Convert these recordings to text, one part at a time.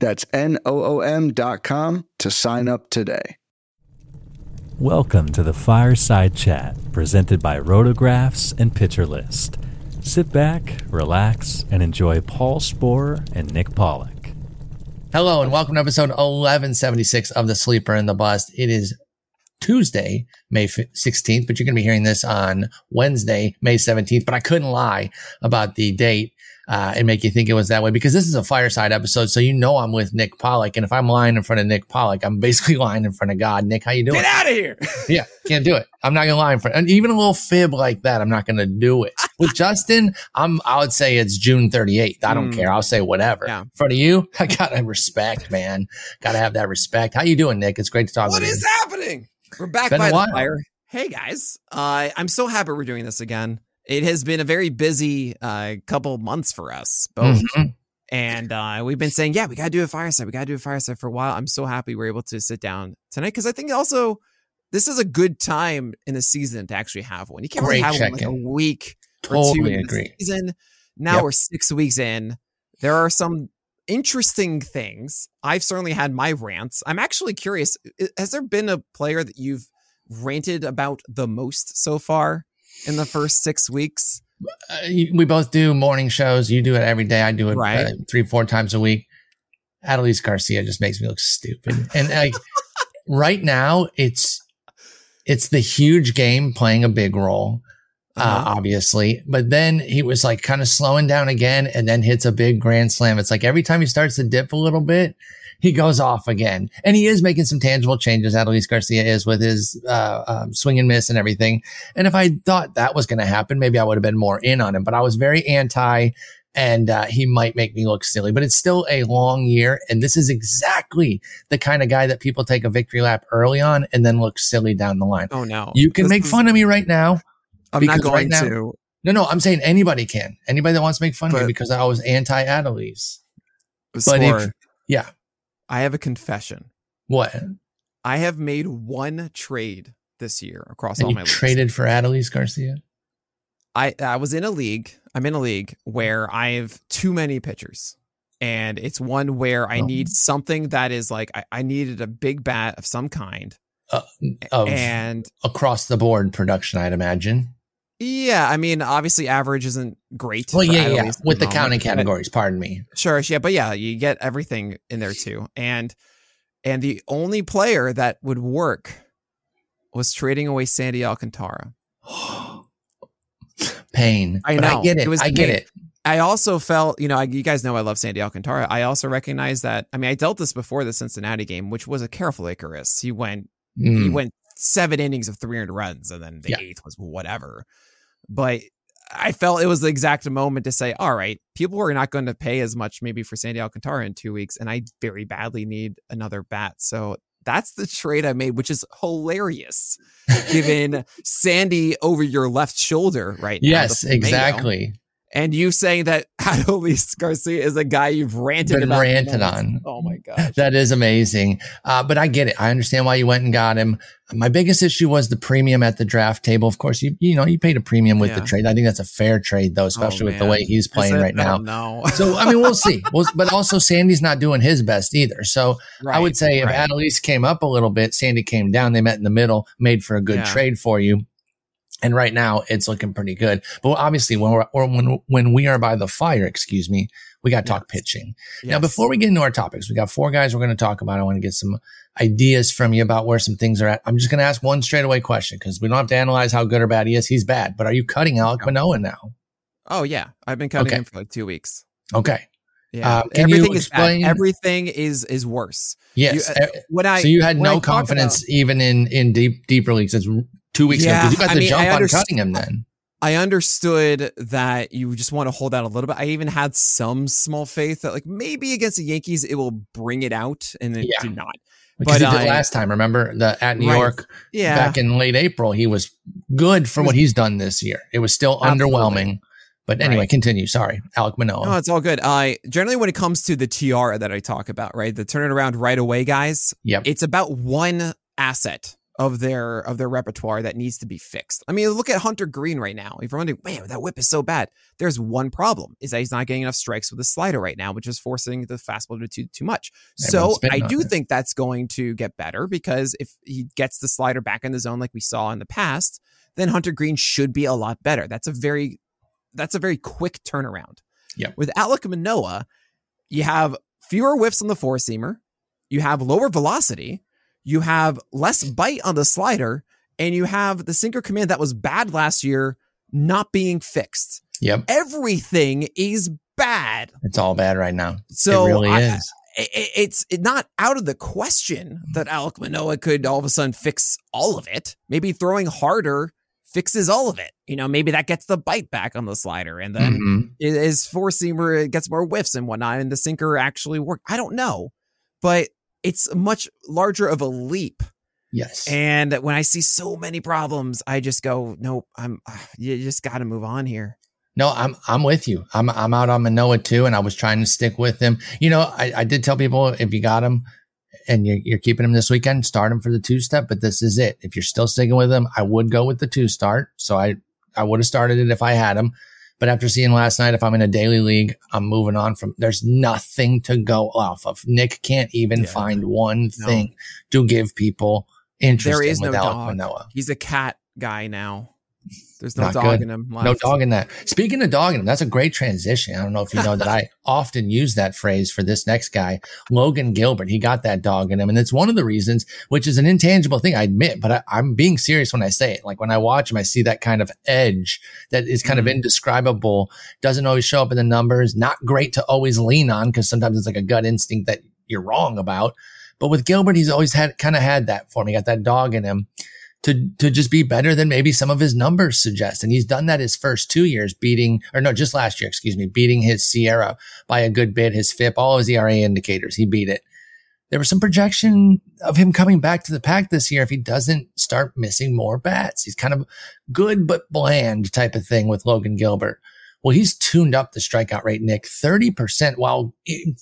That's N O O M.com to sign up today. Welcome to the Fireside Chat, presented by Rotographs and Pitcher List. Sit back, relax, and enjoy Paul Sporer and Nick Pollack. Hello, and welcome to episode 1176 of The Sleeper and the Bust. It is Tuesday, May 16th, but you're going to be hearing this on Wednesday, May 17th. But I couldn't lie about the date uh, and make you think it was that way because this is a fireside episode. So you know I'm with Nick Pollack, and if I'm lying in front of Nick Pollack, I'm basically lying in front of God. Nick, how you doing? Get out of here! yeah, can't do it. I'm not gonna lie in front, and even a little fib like that, I'm not gonna do it. With Justin, I'm. I would say it's June 38th. I don't mm. care. I'll say whatever. Yeah. In front of you, I gotta respect, man. Gotta have that respect. How you doing, Nick? It's great to talk. What is you. happening? We're back by the fire. Hey guys, uh, I'm so happy we're doing this again it has been a very busy uh, couple months for us both. Mm-hmm. And uh, we've been saying, yeah, we got to do a fireside. We got to do a fireside for a while. I'm so happy we're able to sit down tonight because I think also this is a good time in the season to actually have one. You can't really have one like a week totally or two in agree. the season. Now yep. we're six weeks in. There are some interesting things. I've certainly had my rants. I'm actually curious. Has there been a player that you've ranted about the most so far? In the first six weeks? Uh, we both do morning shows. You do it every day. I do it right. uh, three, four times a week. Adolis Garcia just makes me look stupid. And like right now, it's it's the huge game playing a big role, uh, uh-huh. obviously. But then he was like kind of slowing down again, and then hits a big grand slam. It's like every time he starts to dip a little bit, he goes off again. And he is making some tangible changes. Adolis Garcia is with his uh, um, swing and miss and everything. And if I thought that was going to happen, maybe I would have been more in on him. But I was very anti and uh, he might make me look silly, but it's still a long year. And this is exactly the kind of guy that people take a victory lap early on and then look silly down the line. Oh, no. You can this make fun of me right now. I'm not going right now, to. No, no, I'm saying anybody can. Anybody that wants to make fun but, of me because I was anti Adolis. But if, yeah. I have a confession. What? I have made one trade this year across and all my leagues. Traded for Adolis Garcia. I I was in a league. I'm in a league where I have too many pitchers, and it's one where I oh. need something that is like I, I needed a big bat of some kind, uh, of and across the board production. I'd imagine. Yeah, I mean, obviously, average isn't great. Well, yeah, yeah, with the, the counting categories. Pardon me. Sure, yeah, but yeah, you get everything in there too, and and the only player that would work was trading away Sandy Alcantara. pain. I know. I get it. it I get it. I also felt, you know, I, you guys know I love Sandy Alcantara. I also recognize that. I mean, I dealt this before the Cincinnati game, which was a careful Icarus. He went, mm. he went seven innings of 300 runs, and then the yeah. eighth was whatever. But I felt it was the exact moment to say, all right, people are not going to pay as much maybe for Sandy Alcantara in two weeks, and I very badly need another bat. So that's the trade I made, which is hilarious, given Sandy over your left shoulder right yes, now. Yes, exactly and you saying that Adolis Garcia is a guy you've ranted Been about. ranted on. Oh my god, That is amazing. Uh, but I get it. I understand why you went and got him. My biggest issue was the premium at the draft table. Of course, you you know you paid a premium with yeah. the trade. I think that's a fair trade though, especially oh, with the way he's playing right now. No. so I mean, we'll see. We'll, but also, Sandy's not doing his best either. So right, I would say right. if Adolis came up a little bit, Sandy came down. They met in the middle, made for a good yeah. trade for you. And right now it's looking pretty good. But obviously when we're, or when, when we are by the fire, excuse me, we got to talk yes. pitching. Yes. Now, before we get into our topics, we got four guys we're going to talk about. I want to get some ideas from you about where some things are at. I'm just going to ask one straight away question because we don't have to analyze how good or bad he is. He's bad, but are you cutting Alek Manoah now? Oh yeah. I've been cutting okay. him for like two weeks. Okay. Yeah, um, everything is bad. Everything is is worse. Yes. You, uh, when I so you had no confidence about, even in in deep deeper leagues. It's two weeks yeah, ago. You got I the mean, jump on cutting him then. I understood that you just want to hold out a little bit. I even had some small faith that like maybe against the Yankees it will bring it out, and it yeah. did not. Because but, he did uh, last time. Remember the at New right. York yeah. back in late April. He was good for what he's done this year. It was still Absolutely. underwhelming. But anyway, right. continue. Sorry, Alek Manoah. No, it's all good. I uh, generally when it comes to the TR that I talk about, right, the turn it around right away guys. Yep. It's about one asset of their of their repertoire that needs to be fixed. I mean, look at Hunter Greene right now. If you're wondering, man, that whip is so bad. There's one problem: is that he's not getting enough strikes with the slider right now, which is forcing the fastball to too too much. Everyone's so I do it. think that's going to get better because if he gets the slider back in the zone like we saw in the past, then Hunter Greene should be a lot better. That's a very that's a very quick turnaround. Yeah. With Alek Manoah, you have fewer whiffs on the four seamer, you have lower velocity you have less bite on the slider, and you have the sinker command that was bad last year not being fixed. Yep. Everything is bad. It's all bad right now. So it really I, is. it's not out of the question that Alek Manoah could all of a sudden fix all of it. Maybe throwing harder fixes all of it. You know, maybe that gets the bite back on the slider, and then mm-hmm. his four seamer gets more whiffs and whatnot, and the sinker actually work. I don't know, but it's much larger of a leap. Yes. And when I see so many problems, I just go, nope, I'm ah, you just got to move on here. No, I'm I'm with you. I'm I'm out on Manoah too, and I was trying to stick with him. You know, I, I did tell people if you got him and you're, you're keeping him this weekend, start him for the two step. But this is it. If you're still sticking with him, I would go with the two start. So I I would have started it if I had him. But after seeing last night, if I'm in a daily league, I'm moving on from, there's nothing to go off of. Nick can't even yeah. find one thing to give people interest there is in no dog. Manoah. He's a cat guy now. There's no Not dog good. in him. Left. No dog in that. Speaking of dog in him, that's a great transition. I don't know if you know that I often use that phrase for this next guy, Logan Gilbert. He got that dog in him. And it's one of the reasons, which is an intangible thing, I admit, but I, am being serious when I say it. Like when I watch him, I see that kind of edge that is kind mm-hmm. of indescribable, doesn't always show up in the numbers, not great to always lean on because sometimes it's like a gut instinct that you're wrong about. But with Gilbert, he's always had kind of had that for me. He got that dog in him to to just be better than maybe some of his numbers suggest. And he's done that his first two years, beating or no, just last year, excuse me, beating his SIERA by a good bit, his FIP, all his ERA indicators. He beat it. There was some projection of him coming back to the pack this year if he doesn't start missing more bats. He's kind of good but bland type of thing with Logan Gilbert. Well, he's tuned up the strikeout rate, Nick, 30% while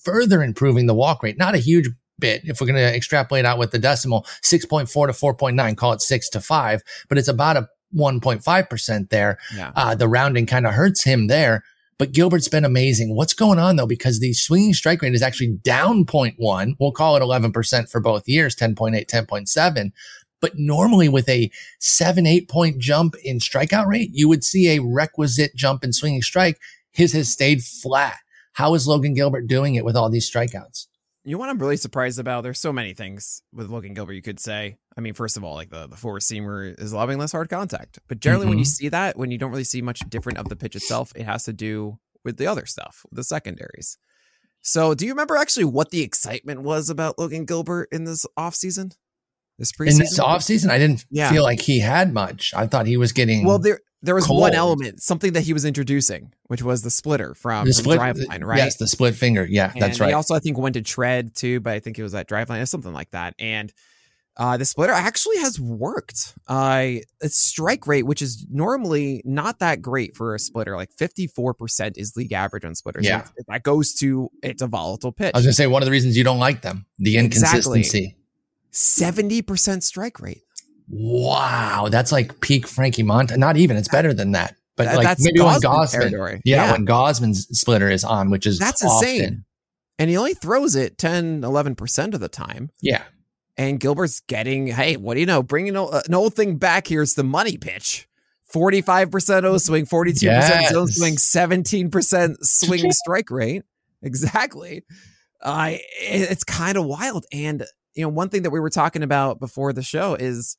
further improving the walk rate. Not a huge bit. If we're going to extrapolate out with the decimal, 6.4 to 4.9, call it six to five, but it's about a 1.5% there. Yeah. Uh, the rounding kind of hurts him there. But Gilbert's been amazing. What's going on though? Because the swinging strike rate is actually down 0.1. We'll call it 11% for both years, 10.8, 10.7. But normally with a seven, eight point jump in strikeout rate, you would see a requisite jump in swinging strike. His has stayed flat. How is Logan Gilbert doing it with all these strikeouts? You know what I'm really surprised about? There's so many things with Logan Gilbert you could say. I mean, first of all, like the, the four seamer is loving less hard contact. But generally, mm-hmm. when you mm-hmm. see that, when you don't really see much different of the pitch itself, it has to do with the other stuff, the secondaries. So, do you remember actually what the excitement was about Logan Gilbert in this offseason? This preseason? In this offseason, I didn't yeah. feel like he had much. I thought he was getting. Well, there there was cold. one element, something that he was introducing, which was the splitter from, the split, from Driveline, right? Yes, the split finger. Yeah, and that's right. He also, I think, went to tread too, but I think it was at Driveline or something like that. And uh, the splitter actually has worked. Uh, its strike rate, which is normally not that great for a splitter, like 54% is league average on splitters. Yeah. So that goes to, it's a volatile pitch. I was going to say, one of the reasons you don't like them, the inconsistency. Exactly. 70% strike rate. Wow, that's like peak Frankie Montas. Not even, it's better than that. But that, like maybe Gausman when Gausman, yeah, yeah, when Gausman's splitter is on, which is that's often. insane. And he only throws it 10, 11% of the time. Yeah. And Gilbert's getting, hey, what do you know? Bringing an old thing back here is the money pitch. 45% O swing, 42% yes. zone swing, 17% swing strike rate. Exactly. Uh, it's kind of wild. And, you know, one thing that we were talking about before the show is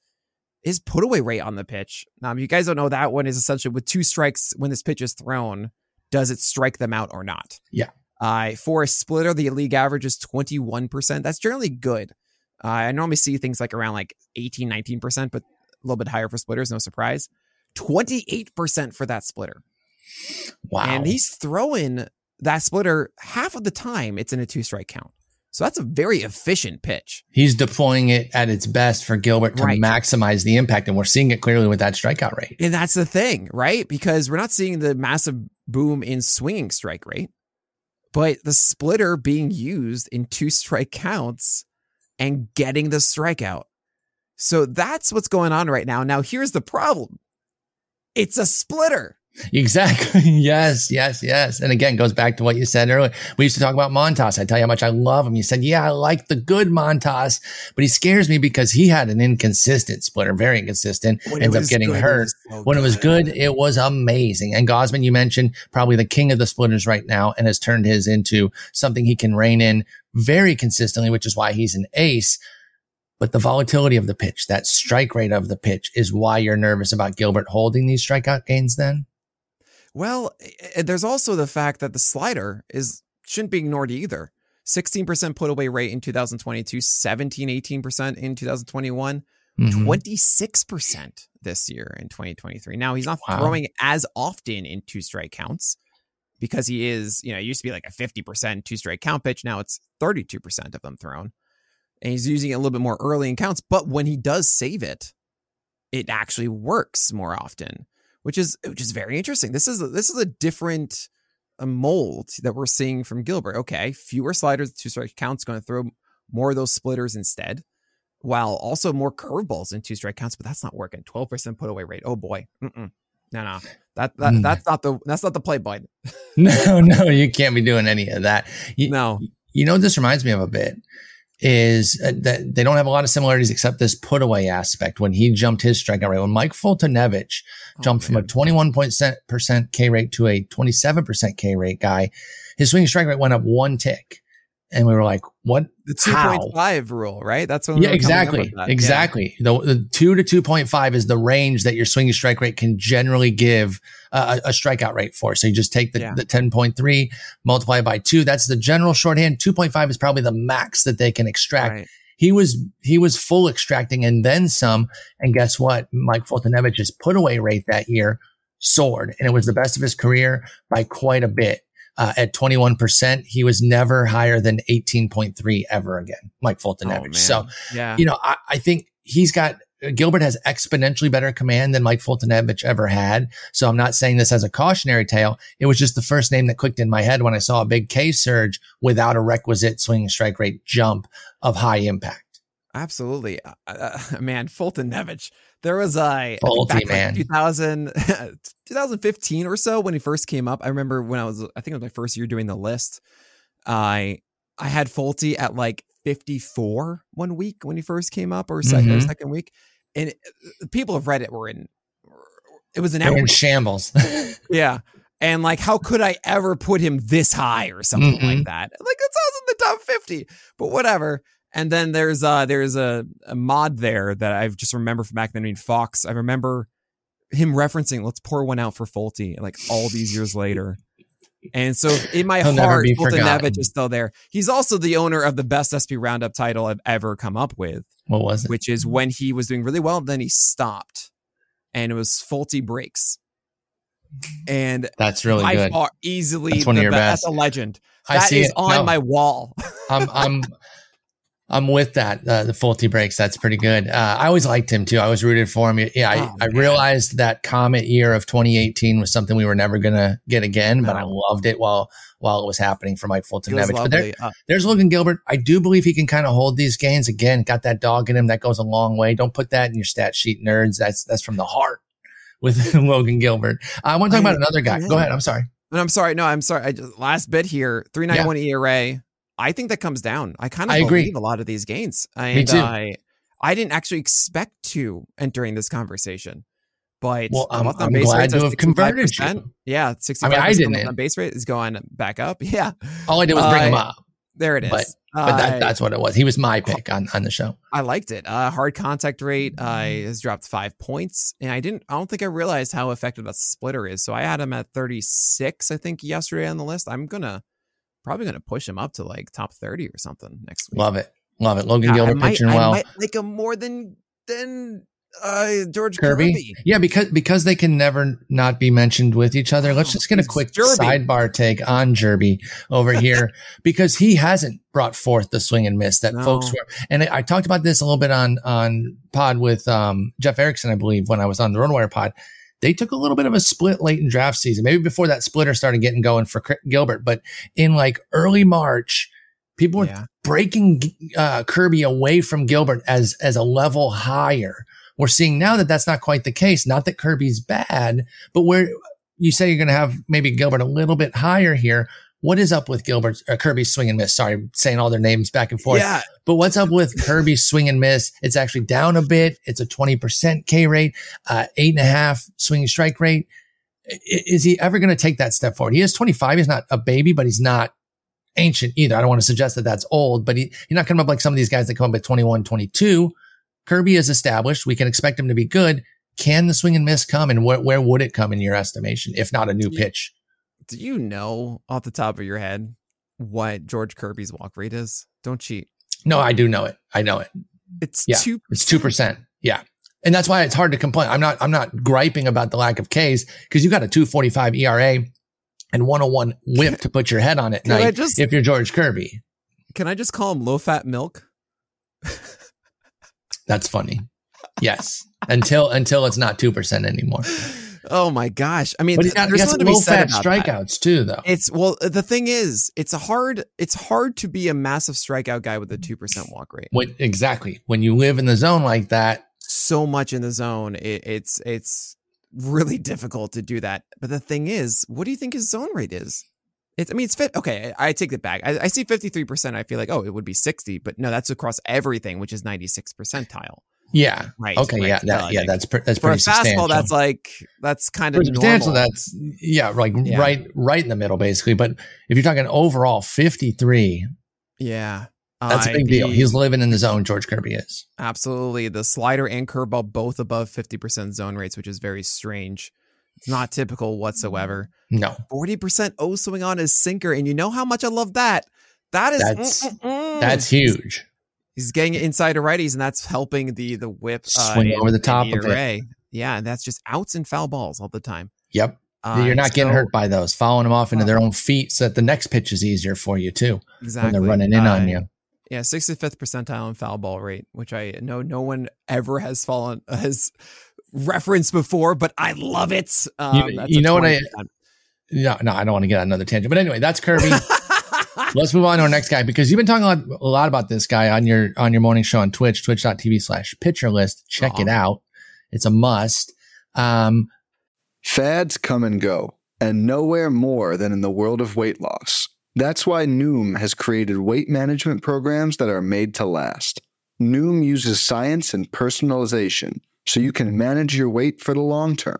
his put away rate on the pitch. If you guys don't know, that one is essentially with two strikes when this pitch is thrown, does it strike them out or not? Yeah. Uh, for a splitter, the league average is 21%. That's generally good. Uh, I normally see things like around like 18, 19%, but a little bit higher for splitters, no surprise. 28% for that splitter. Wow. And he's throwing that splitter half of the time, it's in a two strike count. So that's a very efficient pitch. He's deploying it at its best for Gilbert to right. maximize the impact. And we're seeing it clearly with that strikeout rate. And that's the thing, right? Because we're not seeing the massive boom in swinging strike rate, but the splitter being used in two strike counts and getting the strikeout. So that's what's going on right now. Now, here's the problem it's a splitter. Exactly. yes, yes, yes. And again, goes back to what you said earlier. We used to talk about Montas. I tell you how much I love him. You said, yeah, I like the good Montas, but he scares me because he had an inconsistent splitter, very inconsistent, when ends up getting good, hurt. So when it was good, it was amazing. And Gausman, you mentioned probably the king of the splitters right now and has turned his into something he can rein in very consistently, which is why he's an ace. But the volatility of the pitch, that strike rate of the pitch is why you're nervous about Gilbert holding these strikeout gains then? Well, there's also the fact that the slider is shouldn't be ignored either. 16% put away rate in 2022, 17, 18% in 2021, mm-hmm. 26% this year in 2023. Now, he's not wow. throwing as often in two strike counts because he is, you know, it used to be like a 50% two strike count pitch. Now it's 32% of them thrown. And he's using it a little bit more early in counts. But when he does save it, it actually works more often which is which is very interesting. This is this is a different a mold that we're seeing from Gilbert. Okay, fewer sliders, two strike counts, going to throw more of those splitters instead, while also more curveballs in two strike counts. But that's not working. Twelve percent put away rate. Oh boy, Mm-mm. no, no, that that mm. that's not the that's not the play, bud. no, no, you can't be doing any of that. You, no, you know this reminds me of a bit is uh, that they don't have a lot of similarities except this put away aspect when he jumped his strikeout rate. When Mike Foltynewicz oh, jumped from a 21% K rate to a 27% K rate guy, his swing strike rate went up one tick. And we were like, what? The 2.5 rule, right? That's what yeah, exactly. Exactly. Yeah. The, the two to 2.5 is the range that your swinging strike rate can generally give a, a strikeout rate for. So you just take the, yeah. the 10.3, multiply by two. That's the general shorthand. 2.5 is probably the max that they can extract. Right. He was, he was full extracting and then some. And guess what? Mike Foltynewicz's put away rate that year soared and it was the best of his career by quite a bit uh, at 21%. He was never higher than 18.3 ever again, Mike Foltynewicz. Oh, so, yeah. you know, I, I think he's got Gilbert has exponentially better command than Mike Foltynewicz ever had. So I'm not saying this as a cautionary tale. It was just the first name that clicked in my head when I saw a big K surge without a requisite swing strike rate jump of high impact. Absolutely. Uh, uh man, Foltynewicz. There was a Folty, man. 2000, 2015 or so when he first came up. I remember when I was, I think it was my first year doing the list. I I had Folty at like 54 one week when he first came up, or 2nd mm-hmm. second week, and it, people have read it were in. It was an in shambles. yeah. And like, how could I ever put him this high or something mm-hmm. like that? Like, it sounds in the top 50, but whatever. And then there's uh there's a, a mod there that I've just remember from back then in Fox. I remember him referencing, let's pour one out for Folty, like all these years later. And so in my He'll heart, Foltynewicz is still there. He's also the owner of the best SP Roundup title I've ever come up with. What was it? Which is when he was doing really well, then he stopped. And it was Faulty Breaks. And that's really good. Far, easily that's one of your best. That's a legend. That see is it. on no, my wall. I'm I'm I'm with that. Uh, the Faulty breaks. That's pretty good. Uh, I always liked him too. I was rooted for him. Yeah, I, oh, I realized that Comet year of 2018 was something we were never gonna get again, no. but I loved it while while it was happening for Mike Foltynewicz. But there, uh, there's Logan Gilbert. I do believe he can kind of hold these gains. Again, got that dog in him. That goes a long way. Don't put that in your stat sheet, nerds. That's that's from the heart with Logan Gilbert. I want to talk about another guy. Go ahead. I'm sorry. I'm sorry. No, I'm sorry. I just, last bit here. 391 yeah. ERA. I think that comes down. I kind of I believe agree. a lot of these gains. And Me too. I, I didn't actually expect to entering this conversation. But well, I'm, I'm glad to have converted you. Yeah, 65 I mean, I didn't. on base rate is going back up. Yeah. All I did was bring uh, him up. There it is. But, but that, that's what it was. He was my pick on, on the show. I liked it. Uh, hard contact rate uh, has dropped five points, and I didn't. I don't think I realized how effective that splitter is. So I had him at 36, I think, yesterday on the list. I'm gonna probably going to push him up to like top 30 or something next week. Love it. Love it. Logan Gilbert pitching well. I might like him more than than uh, George Kirby? Kirby? Yeah, because because they can never not be mentioned with each other. Let's just get a quick sidebar take on Jerby over here because he hasn't brought forth the swing and miss that no. folks were. And I, I, talked about this a little bit on on pod with um, Jeff Erickson, I believe, when I was on the RotoWire pod. They took a little bit of a split late in draft season, maybe before that splitter started getting going for Gilbert, but in like early March People were yeah. breaking uh, Kirby away from Gilbert as as a level higher. We're seeing now that that's not quite the case. Not that Kirby's bad, but where you say you're going to have maybe Gilbert a little bit higher here. What is up with Gilbert's uh, Kirby's swing and miss? Sorry, saying all their names back and forth. Yeah. But what's up with Kirby's swing and miss? It's actually down a bit. It's a 20% K rate, uh, eight and a half swing strike rate. Is he ever going to take that step forward? He is 25. He's not a baby, but he's not ancient either. I don't want to suggest that that's old, but he, he's not coming up like some of these guys that come up at 21, 22. Kirby is established. We can expect him to be good. Can the swing and miss come and wh- where would it come in your estimation, if not a new pitch? Do you know off the top of your head what George Kirby's walk rate is? Don't cheat. No, I do know it. I know it. It's yeah, two. It's two percent. Yeah, and that's why it's hard to complain. I'm not. I'm not griping about the lack of Ks because you got a 2.45 ERA and 101 whip to put your head on at night just, if you're George Kirby. Can I just call him low fat milk? That's funny. Yes. until until it's not 2% anymore. Oh my gosh! I mean, but he's got, there's got low fat strikeouts that. too, though. It's well, uh, the thing is, it's a hard. It's hard to be a massive strikeout guy with a two percent walk rate. What exactly? When you live in the zone like that, so much in the zone, it, it's it's really difficult to do that. But the thing is, what do you think his zone rate is? It's, I mean, it's fit. Okay, I, I take it back. I, I see 53%. I feel like, oh, it would be 60, but no, that's across everything, which is 96 percentile. Yeah. Right. Okay. Right. Yeah. That, uh, yeah. That's that's for pretty a fastball. That's like that's kind of substantial. That's yeah. Like yeah. right, right in the middle, basically. But if you're talking overall, 53. Yeah. That's a big deal. He's living in the zone. George Kirby is absolutely the slider and curveball both above fifty percent zone rates, which is very strange. It's not typical whatsoever. No, forty percent O swing on his sinker, and you know how much I love that. That is that's, that's huge. He's getting inside of righties, and that's helping the the whip uh, swing over the top of it. Yeah, and that's just outs and foul balls all the time. Yep. Uh, You're not so, getting hurt by those, following them off into their own feet so that the next pitch is easier for you too. Exactly. When they're running in uh, on you. Yeah, 65th percentile in foul ball rate, which I know no one ever has fallen has referenced before, but I love it. Um, you, you know what I? No, no, I don't want to get on another tangent. But anyway, that's Kirby. Let's move on to our next guy because you've been talking a lot, a lot, about this guy on your on your morning show on Twitch, twitch.tv slash pitcher list. Check Aww. it out. It's a must. Um, Fads come and go, and nowhere more than in the world of weight loss. That's why Noom has created weight management programs that are made to last. Noom uses science and personalization so you can manage your weight for the long term.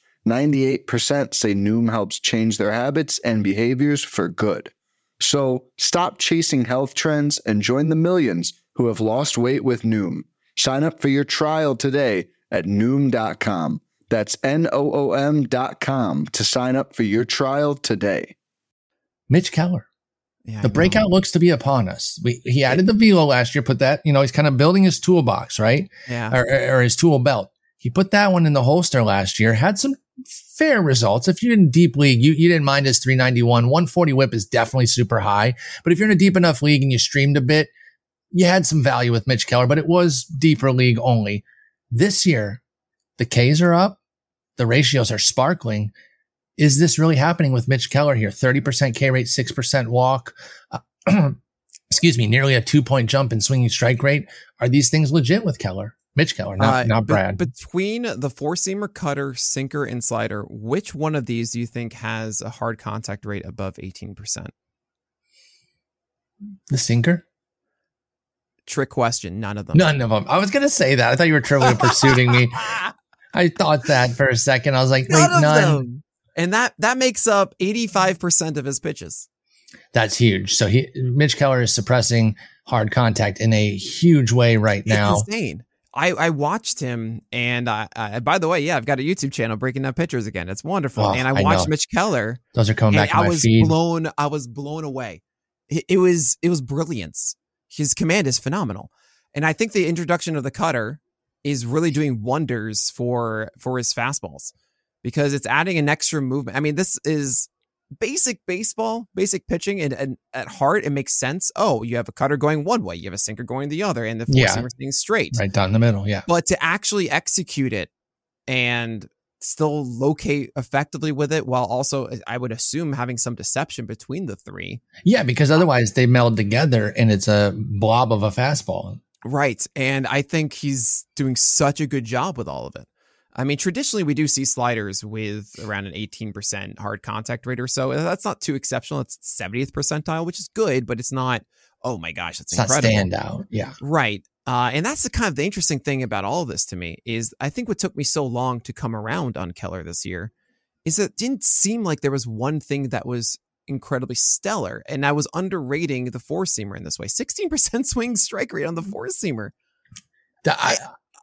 98% say Noom helps change their habits and behaviors for good. So stop chasing health trends and join the millions who have lost weight with Noom. Sign up for your trial today at Noom.com. That's N O O M.com to sign up for your trial today. Mitch Keller. Yeah, the breakout looks to be upon us. We, he added the velo last year, put that, you know, he's kind of building his toolbox, right? Yeah. Or, or his tool belt. He put that one in the holster last year, had some fair results. If you're in deep league, you, you didn't mind his 391. 140 whip is definitely super high. But if you're in a deep enough league and you streamed a bit, you had some value with Mitch Keller, but it was deeper league only. This year, the Ks are up. The ratios are sparkling is this really happening with Mitch Keller here? 30% K rate, 6% walk. Uh, excuse me, nearly a two point jump in swinging strike rate. Are these things legit with Keller? Mitch Keller, not, uh, not Brad. Be- between the four seamer cutter, sinker, and slider, which one of these do you think has a hard contact rate above 18%? The sinker? trick question. None of them. None of them. I was gonna say that. I thought you were trivially pursuing me. I thought that for a second. I was like, none wait, none. Them. And that that makes up 85% of his pitches. That's huge. So he Mitch Keller is suppressing hard contact in a huge way right now. It's insane. I, I watched him, and I, I, by the way, yeah, I've got a YouTube channel breaking down pitchers again. It's wonderful, oh, and I, I watched know. Mitch Keller. Those are coming back. I was feed. blown. I was blown away. It, it was it was brilliance. His command is phenomenal, and I think the introduction of the cutter is really doing wonders for for his fastballs because it's adding an extra movement. I mean, this is basic baseball, basic pitching, and, and, at heart, it makes sense. Oh, you have a cutter going one way, you have a sinker going the other, and the four yeah. seamer staying straight, right down the middle. Yeah, but to actually execute it and still locate effectively with it while also I would assume having some deception between the three. Yeah, because uh, otherwise they meld together and it's a blob of a fastball. Right. And I think he's doing such a good job with all of it. I mean, traditionally, we do see sliders with around an 18% hard contact rate or so. That's not too exceptional. It's 70th percentile, which is good, but it's not, oh my gosh, that's it's incredible. Not standout. Yeah. Right. Uh, and that's the kind of the interesting thing about all of this to me is I think what took me so long to come around on Keller this year is that it didn't seem like there was one thing that was incredibly stellar. And I was underrating the four seamer in this way 16% swing strike rate on the four seamer. I,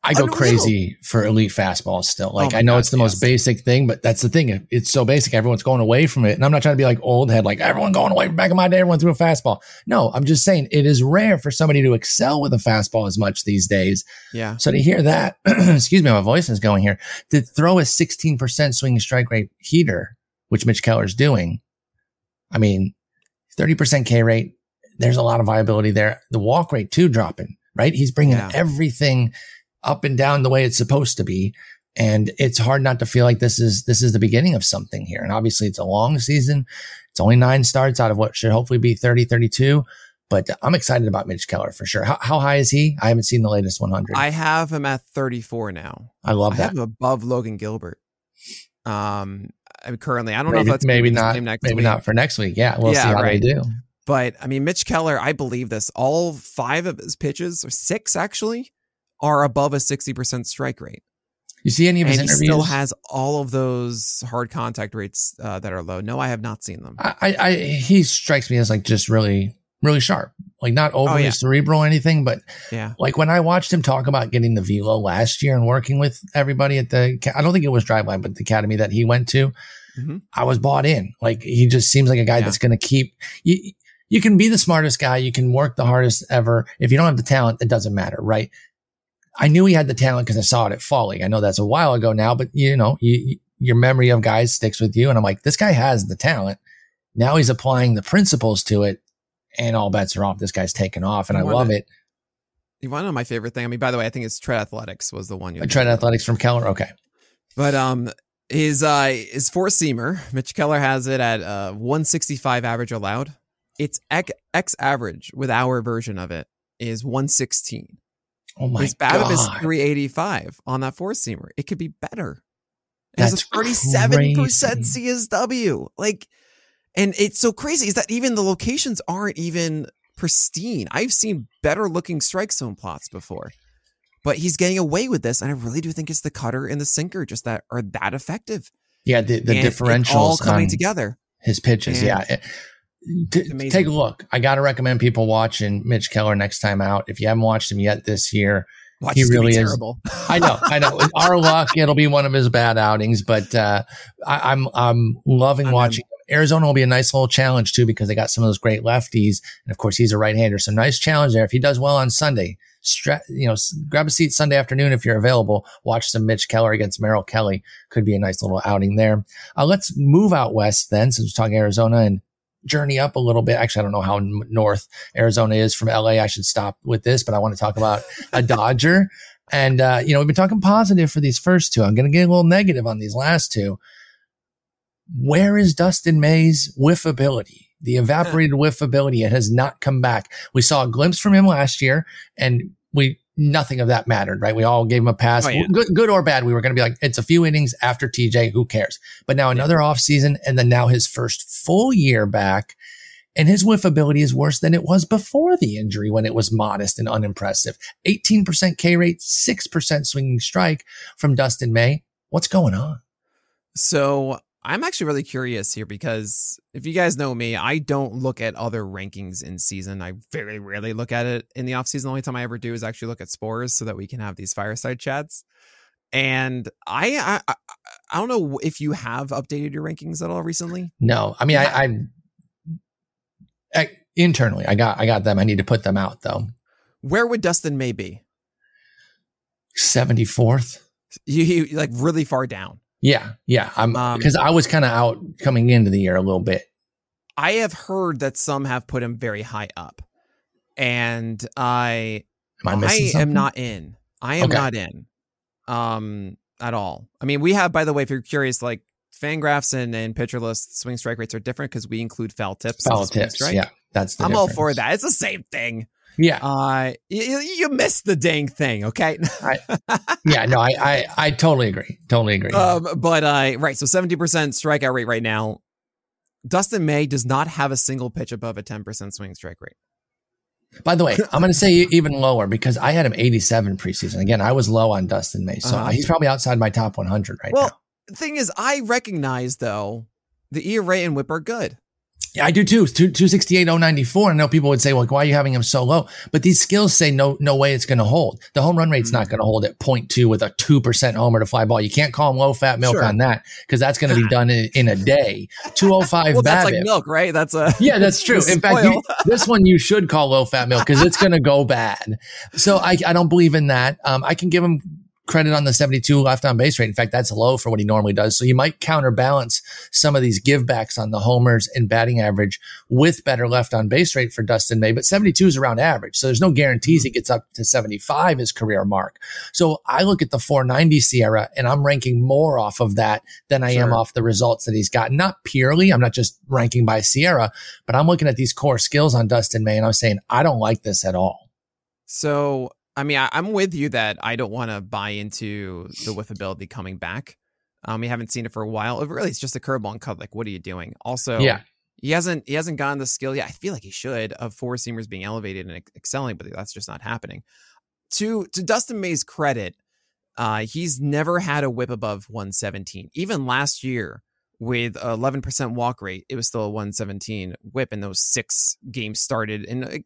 I go crazy for elite fastballs still. Like oh I know God, it's the yes. most basic thing, but that's the thing. It's so basic. Everyone's going away from it. And I'm not trying to be like old head, like everyone going away from back in my day, everyone threw a fastball. No, I'm just saying it is rare for somebody to excel with a fastball as much these days. Yeah. So to hear that, excuse me, my voice is going here, to throw a 16% swing strike rate heater, which Mitch Keller's doing. I mean, 30% K rate. There's a lot of viability there. The walk rate too dropping, right? He's bringing yeah. everything up and down the way it's supposed to be. And it's hard not to feel like this is, this is the beginning of something here. And obviously it's a long season. It's only nine starts out of what should hopefully be 30, 32. But I'm excited about Mitch Keller for sure. How, how high is he? I haven't seen the latest 100. I have him at 34 now. I love that. I have him above Logan Gilbert. Um, I'm currently, I don't maybe, know if that's maybe not, maybe week. not for next week. Yeah, we'll yeah, see how right. they do. But I mean, Mitch Keller, I believe this. All five of his pitches, or six actually, are above a 60% strike rate. You see any of his and interviews? He still has all of those hard contact rates uh, that are low. No, I have not seen them. I, I, he strikes me as like just really, really sharp. Like not oh, overly oh, yeah. cerebral or anything, but yeah. Like when I watched him talk about getting the velo last year and working with everybody at the, I don't think it was Driveline, but the academy that he went to, mm-hmm. I was bought in. Like he just seems like a guy yeah. that's going to keep you. You can be the smartest guy. You can work the hardest ever. If you don't have the talent, it doesn't matter, right? I knew he had the talent because I saw it at Falling. I know that's a while ago now, but you know, you, your memory of guys sticks with you. And I'm like, this guy has the talent. Now he's applying the principles to it and all bets are off. This guy's taken off and I love it. You want to know my favorite thing? I mean, by the way, I think it's Tread Athletics was the one you Tread Athletics from Keller. Okay. But, um, his, uh, his four seamer, Mitch Keller has it at, uh, 165 average allowed. Its X, X average with our version of it is 116. Oh my His BABIP is 385 on that four seamer. It could be better. It That's has a 37% CSW. Like, and it's so crazy is that even the locations aren't even pristine. I've seen better looking strike zone plots before, but he's getting away with this. And I really do think it's the cutter and the sinker just that are that effective. Yeah. The, the differentials all coming together. His pitches. And yeah. T- take a look. I got to recommend people watching Mitch Keller next time out. If you haven't watched him yet this year, Watch he really is. Terrible. I know, I know. Our luck, it'll be one of his bad outings, but uh, I, am I'm, I'm loving I'm watching. In. Arizona will be a nice little challenge too because they got some of those great lefties, and of course he's a right-hander. So nice challenge there. If he does well on Sunday, stra- you know, grab a seat Sunday afternoon if you're available. Watch some Mitch Keller against Merrill Kelly. Could be a nice little outing there. Uh, let's move out west then, since we're talking Arizona and journey up a little bit. Actually, I don't know how north Arizona is from LA. I should stop with this, but I want to talk about a Dodger. And, uh, you know, we've been talking positive for these first two. I'm going to get a little negative on these last two. Where is Dustin May's whiffability? The evaporated whiffability. It has not come back. We saw a glimpse from him last year and we nothing of that mattered, right? We all gave him a pass, oh, yeah. good, good or bad. We were going to be like, it's a few innings after TJ. Who cares? But now another yeah. off season, and then now his first full year back. And his whiff ability is worse than it was before the injury when it was modest and unimpressive. 18% K rate, 6% swinging strike from Dustin May. What's going on? So I'm actually really curious here because if you guys know me, I don't look at other rankings in season. I very rarely look at it in the offseason. The only time I ever do is actually look at spores so that we can have these fireside chats. And I, I, I don't know if you have updated your rankings at all recently. No, I mean, I, I, I internally, I got, I got them. I need to put them out though. Where would Dustin May be? Seventy fourth. You, you like really far down. Yeah, yeah. I'm because um, I was kind of out coming into the year a little bit. I have heard that some have put him very high up, and I am I, I am not in. I am okay. not in, um, at all. I mean, we have, by the way, if you're curious, like Fangraphs and and pitcher list swing strike rates are different because we include foul tips. Foul tips, right? yeah. That's I'm difference. all for that. It's the same thing. Yeah. Uh, you, you missed the dang thing. Okay. I, yeah. No, I, I, I totally agree. Totally agree. Um, but, uh, right. So 70% strikeout rate right now. Dustin May does not have a single pitch above a 10% swing strike rate. By the way, I'm going to say even lower because I had him 87 preseason. Again, I was low on Dustin May. So uh-huh. he's probably outside my top 100 right well, now. The thing is, I recognize though the ERA and whip are good. Yeah, I do too. 268, 094. I know people would say, well, why are you having him so low? But these skills say no, no way it's going to hold. The home run rate's mm-hmm. not going to hold at 0.2 with a 2% homer to fly ball. You can't call him low fat milk sure. on that because that's going to be done in, in, a day. 205 well, that's like milk, right? That's a. Yeah, that's true. In fact, you, this one you should call low fat milk because it's going to go bad. So I, I don't believe in that. Um, I can give him credit on the 72 left on base rate. In fact, that's low for what he normally does. So you might counterbalance some of these givebacks on the homers and batting average with better left on base rate for Dustin May. But 72 is around average. So there's no guarantees he gets up to 75 his career mark. So I look at the 490 SIERA and I'm ranking more off of that than I sure. am off the results that he's got. Not purely. I'm not just ranking by SIERA, but I'm looking at these core skills on Dustin May and I'm saying, I don't like this at all. So I mean, I, am with you that I don't want to buy into the whiffability coming back. Um, we haven't seen it for a while. It really, it's just a curveball and cut. Like, what are you doing? Also, yeah, he hasn't he hasn't gotten the skill yet. I feel like he should of four seamers being elevated and excelling, but that's just not happening. To to Dustin May's credit, uh, he's never had a whip above 117. Even last year, with 11% walk rate, it was still a 117 whip, and those six games started. And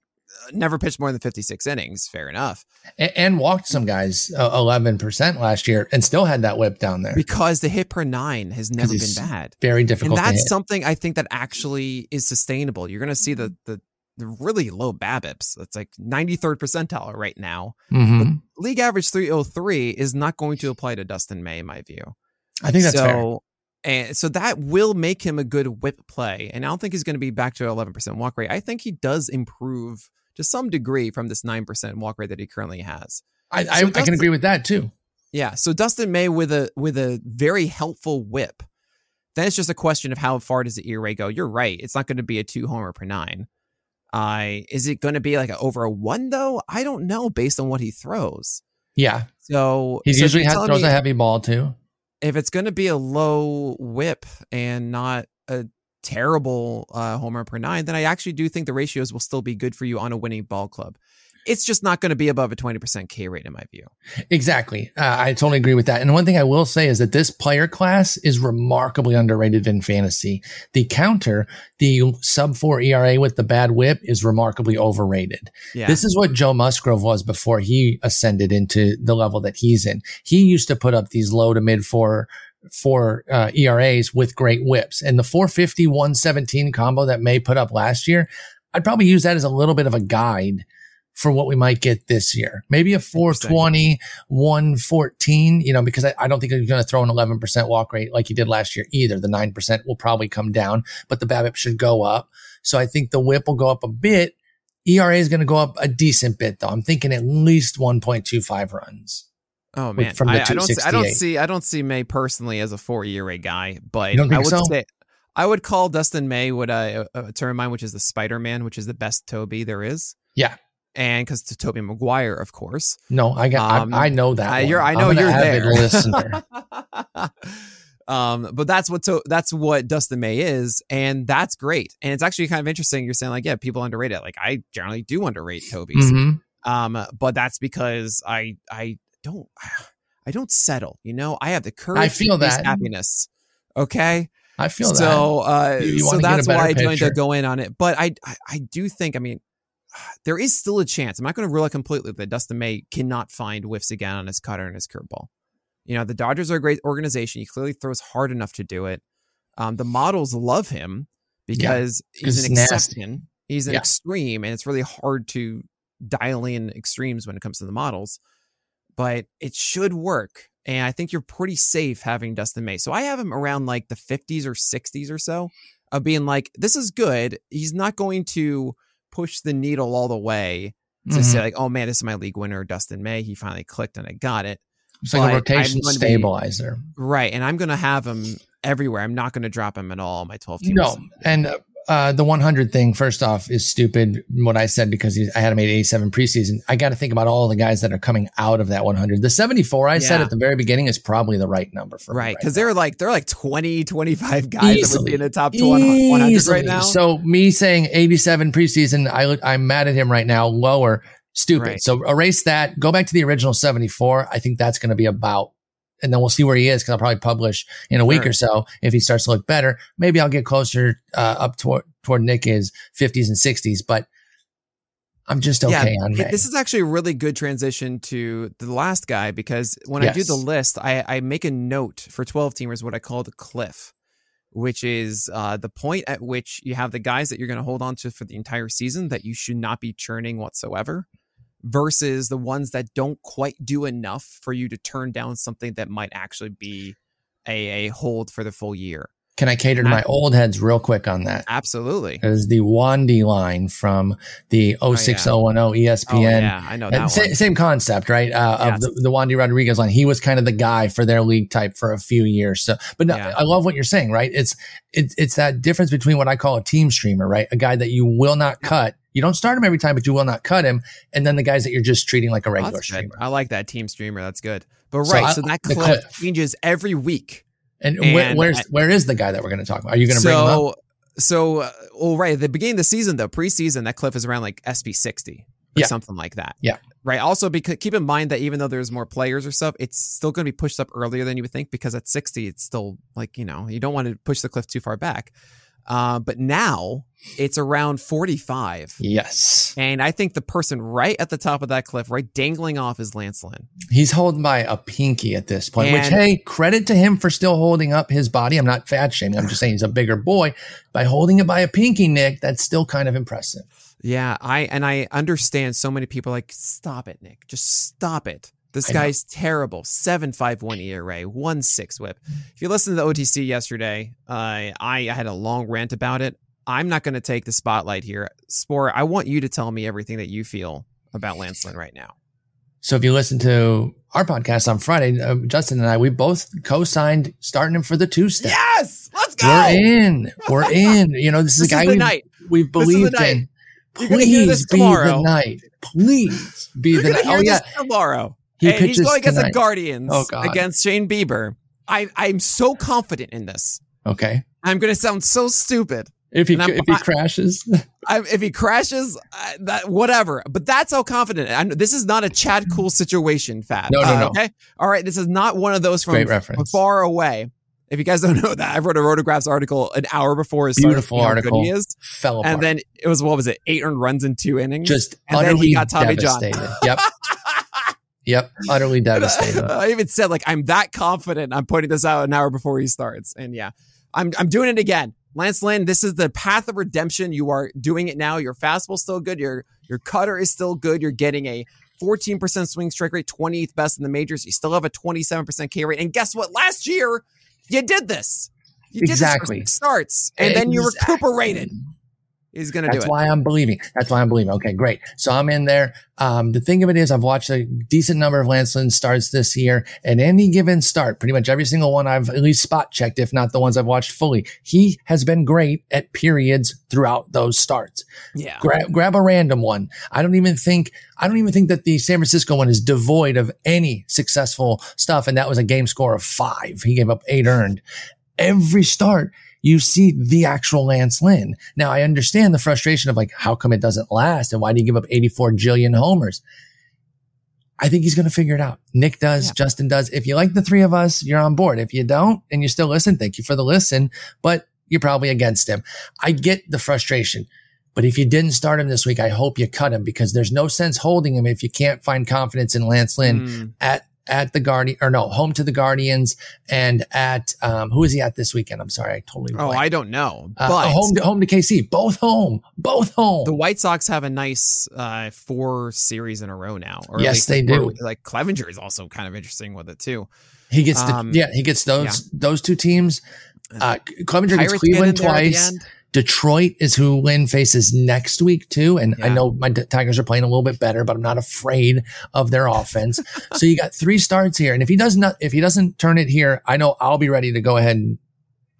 never pitched more than 56 innings. Fair enough. And, and walked some guys uh, 11% last year and still had that whip down there. Because the hit per nine has never been bad. Very difficult. And that's something I think that actually is sustainable. You're going to see the, the, the really low BABIPs. It's like 93rd percentile right now. Mm-hmm. League average 303 is not going to apply to Dustin May, in my view. I think that's so, fair. And so that will make him a good whip play. And I don't think he's going to be back to 11% walk rate. I think he does improve to some degree from this 9% walk rate that he currently has. I, so I, Dustin, I can agree with that too. Yeah. So Dustin May with a with a very helpful whip. Then it's just a question of how far does the ERA go. You're right. It's not going to be a two homer per nine. Uh, is it going to be like a, over a one though? I don't know based on what he throws. Yeah. So he so usually has, throws me, a heavy ball too. If it's going to be a low whip and not a terrible uh, homer per nine, then I actually do think the ratios will still be good for you on a winning ball club. It's just not going to be above a 20% K rate in my view. Exactly. Uh, I totally agree with that. And one thing I will say is that this player class is remarkably underrated in fantasy. The counter, the sub four ERA with the bad whip is remarkably overrated. Yeah. This is what Joe Musgrove was before he ascended into the level that he's in. He used to put up these low to mid four for uh, ERAs with great whips. And the 450 117 combo that May put up last year, I'd probably use that as a little bit of a guide for what we might get this year. Maybe a 420, 114, you know, because I, I don't think he's going to throw an 11% walk rate like he did last year either. The 9% will probably come down, but the BABIP should go up. So I think the whip will go up a bit. ERA is going to go up a decent bit though. I'm thinking at least 1.25 runs. Oh man, from the I, I, don't. See, I don't see. I don't see May personally as a four ERA guy, but I would so? say I would call Dustin May what a, a term of mine, which is the Spider Man, which is the best Toby there is. Yeah, and because to Tobey Maguire, of course. No, I got. Um, I, I, know that. I, you're. I know you're there. Listener. Um, but that's what so that's what Dustin May is, and that's great. And it's actually kind of interesting. You're saying like, yeah, people underrate it. Like I generally do underrate Toby's. Mm-hmm. Um, but that's because I I don't I don't settle. You know, I have the courage. I feel that happiness. Okay. I feel so, uh, you, you so that's why I joined to go in on it. But I, I, I do think, I mean, there is still a chance. I'm not going to rule out completely that Dustin May cannot find whiffs again on his cutter and his curveball. You know, the Dodgers are a great organization. He clearly throws hard enough to do it. Um, the models love him because yeah, he's an exception. He's an yeah. extreme, and it's really hard to dial in extremes when it comes to the models. But it should work. And I think you're pretty safe having Dustin May. So I have him around like the 50s or 60s or so of being like, this is good. He's not going to push the needle all the way to mm-hmm. say like, oh man, this is my league winner, Dustin May. He finally clicked and I got it. It's like a rotation stabilizer. Be, right. And I'm going to have him everywhere. I'm not going to drop him at all my 12 teams. No. And uh, uh, the 100 thing, first off, is stupid. What I said because I had him at 87 preseason. I got to think about all the guys that are coming out of that 100. The 74 I yeah. said at the very beginning is probably the right number for right because right they're like they're like 20, 25 guys Easily. that would be in the top 20, 100 right now. So me saying 87 preseason, I I'm mad at him right now. Lower, stupid. Right. So erase that. Go back to the original 74. I think that's going to be about and then we'll see where he is because I'll probably publish in a sure. week or so. If he starts to look better, maybe I'll get closer uh, up toward toward Nick is 50s and 60s, but I'm just okay yeah, on May. This is actually a really good transition to the last guy because when yes. I do the list, I, I make a note for 12 teamers what I call the cliff, which is uh, the point at which you have the guys that you're going to hold on to for the entire season that you should not be churning whatsoever versus the ones that don't quite do enough for you to turn down something that might actually be a, a hold for the full year. Can I cater to my old heads real quick on that? Absolutely. It was the Wandy line from the 06010 oh, yeah. ESPN. Oh, yeah, I know that sa- Same concept, right? Uh, of the, the Wandy Rodriguez line. He was kind of the guy for their league type for a few years. So, but no, yeah. I love what you're saying, right? It's, it's, it's that difference between what I call a team streamer, right? A guy that you will not cut you don't start him every time, but you will not cut him. And then the guys that you're just treating like a regular oh, streamer. I like that team streamer. That's good. But right, so, so that clip, clip, changes every week. And, and where, where's I, where is the guy that we're going to talk about? Are you going to so, bring him up? So, uh, well, right at the beginning of the season, though, preseason, that cliff is around like SP sixty or yeah. something like that. Yeah. Right. Also, because keep in mind that even though there's more players or stuff, it's still going to be pushed up earlier than you would think because at 60, it's still like, you know, you don't want to push the cliff too far back. Uh, but now it's around 45. Yes. And I think the person right at the top of that cliff, right dangling off is Lance Lynn. He's holding by a pinky at this point, and which, hey, credit to him for still holding up his body. I'm not fat shaming. I'm just saying he's a bigger boy. By holding it by a pinky, Nick, that's still kind of impressive. Yeah. I, and I understand so many people like, stop it, Nick. Just stop it. This I guy's know. terrible. 751 ERA, 1 6 whip. If you listen to the OTC yesterday, uh, I had a long rant about it. I'm not going to take the spotlight here. Spore, I want you to tell me everything that you feel about Lance Lynn right now. So if you listen to our podcast on Friday, uh, Justin and I, we both co-signed starting him for the two step. Yes, let's go. We're in. We're in. You know, this is this a guy we, night. we've believed in. Please be the night. Please be You're the night. Oh yeah, tomorrow. He and he's going against the Guardians oh, against Shane Bieber. I, I'm so confident in this. Okay. I'm going to sound so stupid. If he if he crashes, I, if he crashes, I, that whatever. But that's how confident. I, this is not a Chad Kuhl situation, Fat. No, no, uh, no. Okay, all right. This is not one of those from, from far away. If you guys don't know that, I wrote a Rotographs article an hour before his beautiful article. He is. Fell apart. And then it was what was it? Eight earned runs in two innings. Just and then he got Tommy. John. Yep. Yep, utterly devastated. I even said like I'm that confident. I'm pointing this out an hour before he starts, and yeah, I'm I'm doing it again. Lance Lynn, this is the path of redemption. You are doing it now. Your fastball's still good. Your your cutter is still good. You're getting a 14% swing strike rate, 28th best in the majors. You still have a 27% K rate. And guess what? Last year, you did this. You did exactly. this starts, and then you recuperated. He's going to do it. That's why I'm believing. That's why I'm believing. Okay, great. So I'm in there. Um, the thing of it is, I've watched a decent number of Lance Lynn starts this year, and any given start, pretty much every single one I've at least spot checked, if not the ones I've watched fully. He has been great at periods throughout those starts. Yeah. Grab, grab a random one. I don't even think, I don't even think that the San Francisco one is devoid of any successful stuff. And that was a game score of five. He gave up eight earned. Every start, you see the actual Lance Lynn. Now I understand the frustration of like, how come it doesn't last? And why do you give up 84 jillion homers? I think he's going to figure it out. Nick does, yeah. Justin does. If you like the three of us, you're on board. If you don't and you still listen, thank you for the listen, but you're probably against him. I get the frustration. But if you didn't start him this week, I hope you cut him because there's no sense holding him if you can't find confidence in Lance Lynn mm. at at the Guardian or no, home to the Guardians and at um who is he at this weekend? I'm sorry, I totally Oh, I don't know. Uh, but home to home to KC. Both home. Both home. The White Sox have a nice uh four series in a row now. Or yes, they do. Like Clevinger is also kind of interesting with it too. He gets the, um, yeah, he gets those yeah. those two teams. Uh Clevinger Pirates gets Cleveland twice. Detroit is who Lynn faces next week too. And yeah. I know my Tigers are playing a little bit better, but I'm not afraid of their offense. so you got three starts here. And if he does not, if he doesn't turn it here, I know I'll be ready to go ahead and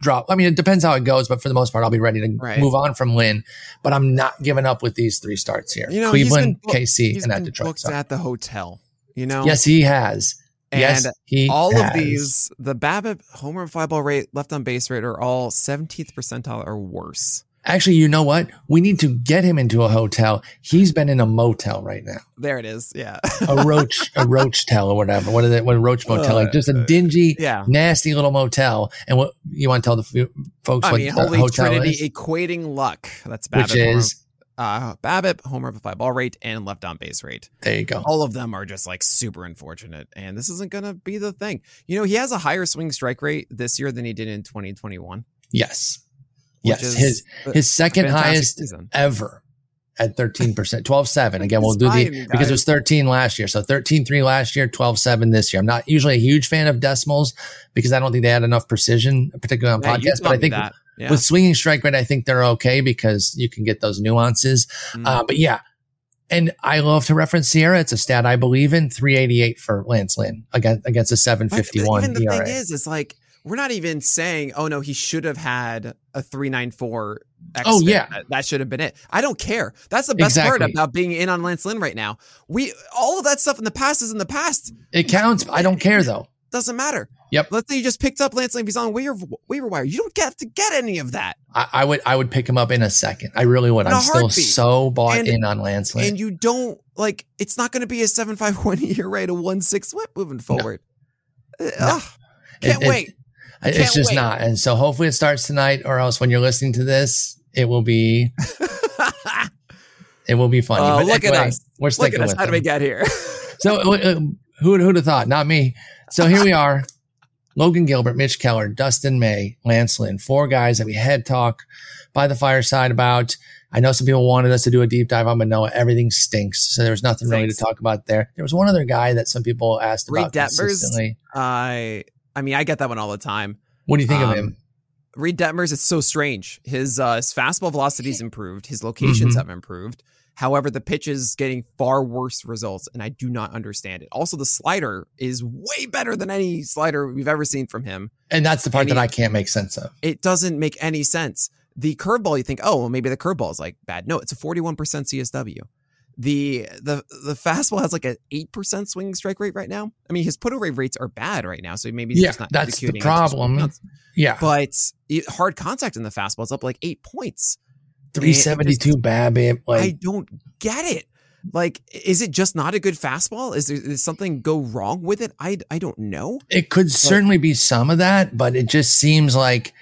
drop. I mean, it depends how it goes, but for the most part, I'll be ready to right. move on from Lynn. But I'm not giving up with these three starts here. You know, Cleveland, KC, and at Detroit. So. at the hotel. You know, yes, he has. And yes, all has. of these, the BABIP run fly ball rate, left on base rate are all 17th percentile or worse. Actually, you know what? We need to get him into a hotel. He's been in a motel right now. There it is. Yeah. a roach, a roach tell or whatever. What is it? What a roach motel? Like just a uh, dingy, yeah. nasty little motel. And what you want to tell the folks I what mean, Holy hotel Trinity is? equating luck. That's BABIP. Which is uh, Babbitt, BABIP, homer fly ball rate, and left on base rate. There you go. All of them are just like super unfortunate, and this isn't going to be the thing. You know, he has a higher swing strike rate this year than he did in 2021. Yes. Yes, his his second highest season. ever at 13%, 12-7. Again, we'll do the because it was 13 last year. So 13-3 last year, 12-7 this year. I'm not usually a huge fan of decimals because I don't think they had enough precision, particularly on yeah, podcasts. But I think yeah. with swinging strike rate, I think they're okay because you can get those nuances. Mm. Uh, but yeah, and I love to reference SIERA. It's a stat I believe in. 388 for Lance Lynn against, against a 751 even the ERA. thing is, it's like we're not even saying, oh no, he should have had a 394 X oh yeah that, that, should have been it i don't care that's the best exactly. part about being in on lance lynn right now we all of that stuff in the past is in the past it counts i don't care though doesn't matter yep let's say you just picked up lance lynn he's on waiver, waiver wire you don't get to get any of that I, I, would i would pick him up in a second i really would in i'm still so bought and, in on lance lynn and you don't like it's not going to be a 751 year rate a 1-6 whip moving forward no. no. Can't it, wait it, can't it's just wait. not. And so hopefully it starts tonight, or else when you're listening to this, it will be. it will be funny. Uh, look anyway, at us. We're sticking look at us. How did we get here? so uh, who who'd have thought? Not me. So here we are. Logan Gilbert, Mitch Keller, Dustin May, Lance Lynn, four guys that we had talk by the fireside about. I know some people wanted us to do a deep dive on Manoah. Everything stinks. So there was nothing really to talk about there. There was one other guy that some people asked Reid about Detmers, consistently. I I mean, I get that one all the time. What do you think um, of him? Reid Detmers, it's so strange. His uh, his fastball velocity's improved. His locations mm-hmm. have improved. However, the pitch is getting far worse results, and I do not understand it. Also, the slider is way better than any slider we've ever seen from him. And that's the part that I can't make sense of. It doesn't make any sense. The curveball, you think, oh, well, maybe the curveball is like bad. No, it's a 41% CSW the the the fastball has like an eight percent swing strike rate right now. I mean, his put away rates are bad right now, so maybe he's yeah, that's the problem. Yeah, but hard contact in the fastball is up like eight points. Three seventy two BABIP. Like, I don't get it. Like, is it just not a good fastball? Is there is something go wrong with it? I I don't know. It could but, certainly be some of that, but it just seems like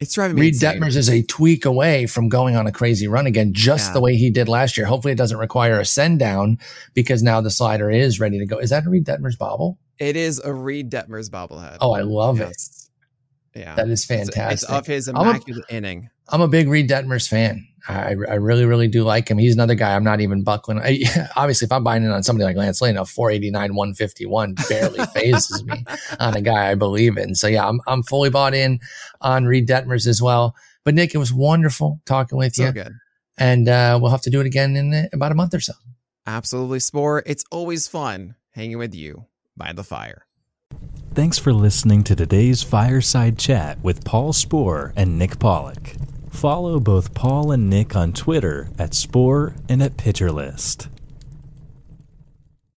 it's driving me. Reid Detmers is a tweak away from going on a crazy run again, just yeah. the way he did last year. Hopefully, it doesn't require a send down because now the slider is ready to go. Is that a Reid Detmers bobble? It is a Reid Detmers bobblehead. Oh, I love yes. it. Yeah, that is fantastic. It's, it's of his immaculate I'm a, inning. I'm a big Reid Detmers fan. I, I really, really do like him. He's another guy I'm not even buckling. I, obviously, if I'm buying in on somebody like Lance Lynn, a 489, 151 barely phases me on a guy I believe in. So, yeah, I'm, I'm fully bought in on Reid Detmers as well. But, Nick, it was wonderful talking with so you. Good. And uh, we'll have to do it again in uh, about a month or so. Absolutely, Spore. It's always fun hanging with you by the fire. Thanks for listening to today's Fireside Chat with Paul Sporer and Nick Pollack. Follow both Paul and Nick on Twitter at Spore and at PitcherList.